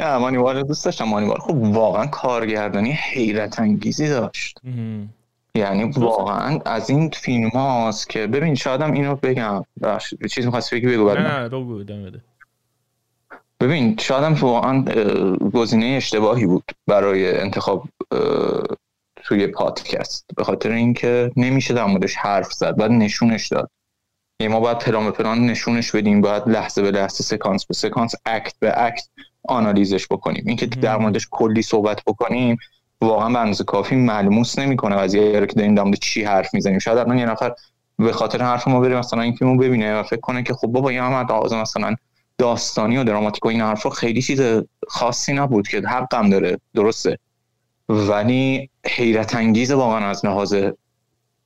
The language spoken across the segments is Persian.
نه مانیوال دوست داشتم مانیوال خب واقعا کارگردانی حیرت انگیزی داشت. یعنی واقعا از این فیلم هاست که ببین شادم اینو بگم. چیز می‌خواستی بگی بگو نه بگو ببین شادم واقعا گزینه اشتباهی بود برای انتخاب توی پادکست. به خاطر اینکه نمیشه در موردش حرف زد بعد نشونش داد. یعنی ما باید پلان به پلان نشونش بدیم باید لحظه به لحظه سکانس به سکانس اکت به اکت آنالیزش بکنیم. اینکه در موردش کلی صحبت بکنیم واقعا به اندازه کافی ملموس نمی‌کنه قضیه رو که داریم در چی حرف می‌زنیم. شاید الان یه نفر به خاطر حرف ما بره مثلا این فیلمو ببینه و فکر کنه که خب بابا یه هم مثلا داستانی و دراماتیک و این حرفا خیلی چیز خاصی نبود که حقم داره. درسته. ولی حیرت انگیز واقعا از لحاظ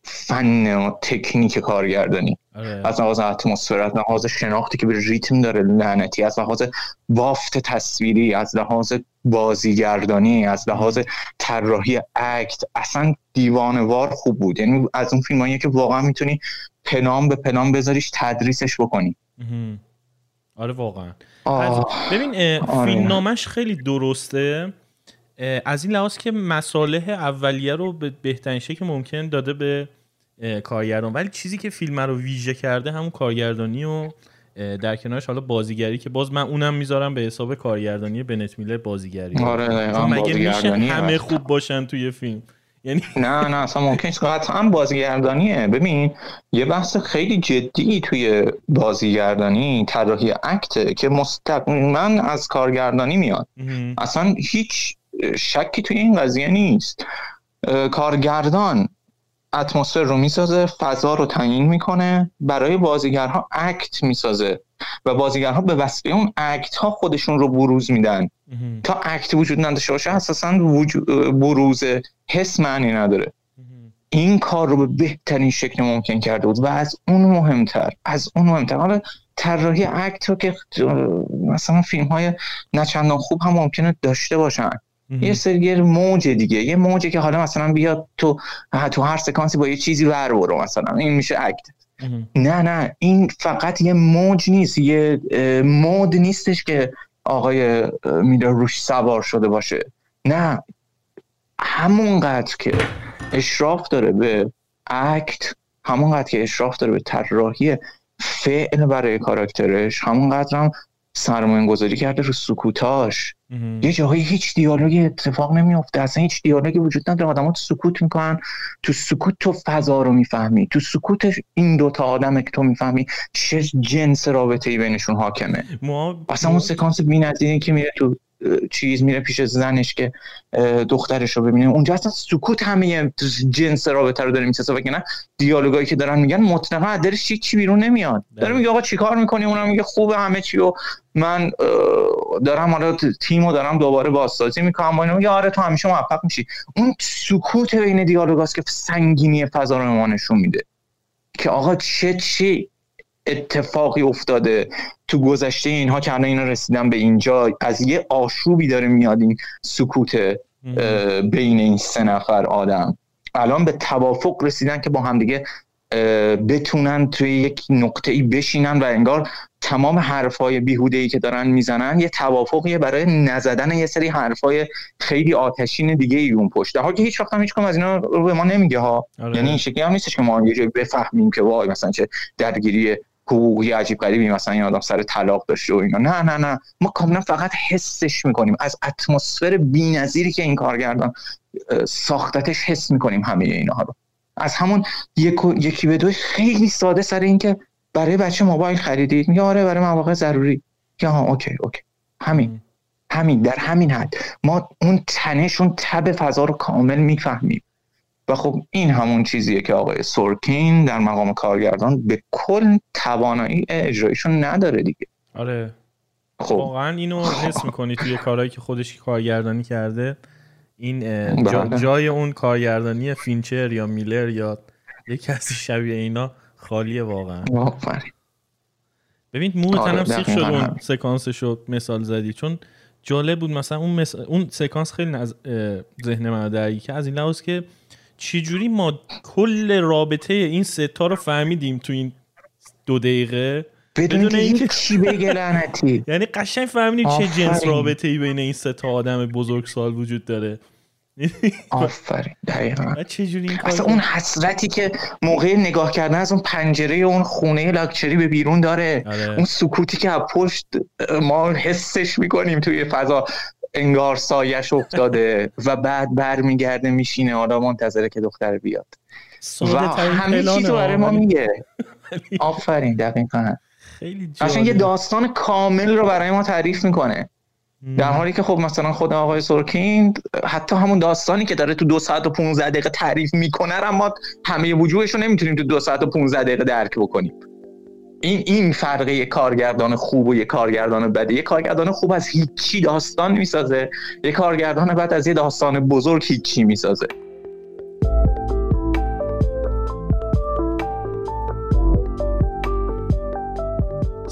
فن و تکنیک کارگردانی. آره. از لحاظ اتمسفر از لحاظ شناختی که به ریتم داره لعنتی از لحاظ بافت تصویری از لحاظ بازیگردانی از لحاظ طراحی اکت اصلا دیوانوار خوب بود. یعنی از اون فیلمایی که واقعا می‌تونی پنام به پنام بذاریش تدریسش بکنی. آره واقعا. ببین آره. فیلم نامش خیلی درسته. از این لحاظ که مصالح اولیه رو به بهترین شکل ممکن داده به کارگردان. ولی چیزی که فیلم رو ویژه کرده همون کارگردانی و در کنارش حالا بازیگری که باز من اونم می‌ذارم به حساب کارگردانی بنت میلر بازیگری. آره مگه میشه همه خوب باشن توی فیلم؟ یعنی نه نه اصلا ممکن نیست. قطعا بازیگردانیه. ببین یه بحث خیلی جدی توی بازیگردانی طراحی اکته که مستقیما از کارگردانی میاد. اصلا هیچ شکی توی این قضیه نیست. کارگردان اتمسفر رو می‌سازه فضا رو تعیین می‌کنه برای بازیگرها اکت می‌سازه و بازیگرها به وسیله اون اکت ها خودشون رو بروز میدن. تا اکت وجود نداشته باشه اساسا بروز حس معنی نداره. این کار رو به بهترین شکل ممکن کرده بود و از اون مهمتر از اون مهمتر. حالا طراحی اکت رو که مثلا فیلم های نچندان خوب هم ممکنه داشته باشن. یه سری موج دیگه. یه موجی که حالا مثلا بیاد تو تو هر سکانسی با یه چیزی ور برو مثلا. این میشه اکت نه نه. این فقط یه موج نیست. یه مود نیستش که آقای میلر روش سوار شده باشه. نه. همونقدر که اشراف داره به اکت همونقدر که اشراف داره به طراحی فعل برای کاراکترش همونقدر هم سرمایه گذاری کرده رو سکوتاش. یه جاهایی هیچ دیالوگی اتفاق نمیافته. اصلا هیچ دیالوگی وجود نداره. آدم سکوت می‌کنن. تو سکوت تو فضا رو می‌فهمی. تو سکوت این دوتا آدمه که تو می‌فهمی چه جنس رابطه ای بینشون حاکمه. ما اصلا اون سکانس بی که میره تو چیز میره پیش زنش که دخترش رو ببینه. اونجا اصلا سکوت همه جنس رابطه رو داره می‌سازه و نه دیالوگایی که دارن میگن مطلقا از درش چی بیرون نمیاد. داره میگه آقا چیکار می‌کنی؟ اونم میگه خوبه همه چی و من دارم حالا تیمو دارم دوباره بازسازی می‌کنم با میگه آره تو همیشه موفق میشی. اون سکوت بین دیالوگاست که سنگینی فضا رو نشون میده. که آقا چه چی؟ اتفاقی افتاده تو گذشته اینها که الان اینا رسیدن به اینجا از یه آشوبی داره میاد این سکوت بین این سه نفر آدم. الان به توافق رسیدن که با همدیگه بتونن توی یک نقطه ای بشینن و انگار تمام حرفای بیهوده ای که دارن می‌زنن یه توافقیه برای نزدن یه سری حرفای خیلی آتشین دیگه ای اون پشت. ها که هیچ وقت هم هیچ از اینا رو به ما نمیگه ها. آره. یعنی این شکلی هم نیستش که ما یه جایی بفهمیم که وای مثلا چه درگیری حقوقی عجیب غریبی مثلا این آدم سر طلاق داشته و اینا. نه نه نه. ما کاملا فقط حسش می‌کنیم. از اتمسفر بی‌نظیری که این کارگردان ساختتش حس می‌کنیم همه اینا رو. از همون یک یکی به دو خیلی ساده سر اینکه برای بچه موبایل خریدید. میگه آره برای مواقع ضروری. که ها okay okay. همین. همین در همین حد. ما اون تنش و تب فضا رو کامل می‌فهمیم. و خب این همون چیزیه که آقای سورکین در مقام کارگردان به کل توانایی اجراشو نداره دیگه. آره. خب. واقعا اینو حس می‌کنی توی کارهایی که خودش کارگردانی کرده. این بله. جای اون کارگردانی فینچر یا میلر یا یک کسی شبیه اینا خالیه واقعا. ببین مو تنم سیخ شد اون سکانس شد مثال زدی. چون جالب بود مثلا اون, اون سکانس خیلی از ذهن من درگی که از این لحاظ که چجوری ما کل رابطه این ستا رو فهمیدیم تو این دو دقیقه؟ بدون اینکه چی بگه لعنتی. یعنی قشنگ فهمیدیم چه جنس رابطه ای بین این سه تا آدم بزرگ سال وجود داره. آفرین. دقیقا. این اصلا اون حسرتی که موقع نگاه کردن از اون پنجره اون خونه لاکچری به بیرون داره آره. اون سکوتی که پشت ما حسش می‌کنیم توی فضا. انگار سایش افتاده و بعد برمیگرده میشینه حالا منتظره که دختر بیاد. و همه چیز برای ما میگه. آفرین دقیقا خیلی یه داستان کامل رو برای ما تعریف می‌کنه. در حالی که خب مثلا خود آقای سورکین حتی همون داستانی که داره تو دو ساعت و 15 دقیقه تعریف می‌کنه اما همه وجوهش رو نمی‌تونیم تو دو ساعت و 15 دقیقه درک بکنیم. این این فرقه یه کارگردان خوب و یه کارگردان بده یه کارگردان خوب از هیچی داستان می‌سازه یه کارگردان بد از یه داستان بزرگ هیچی می‌سازه.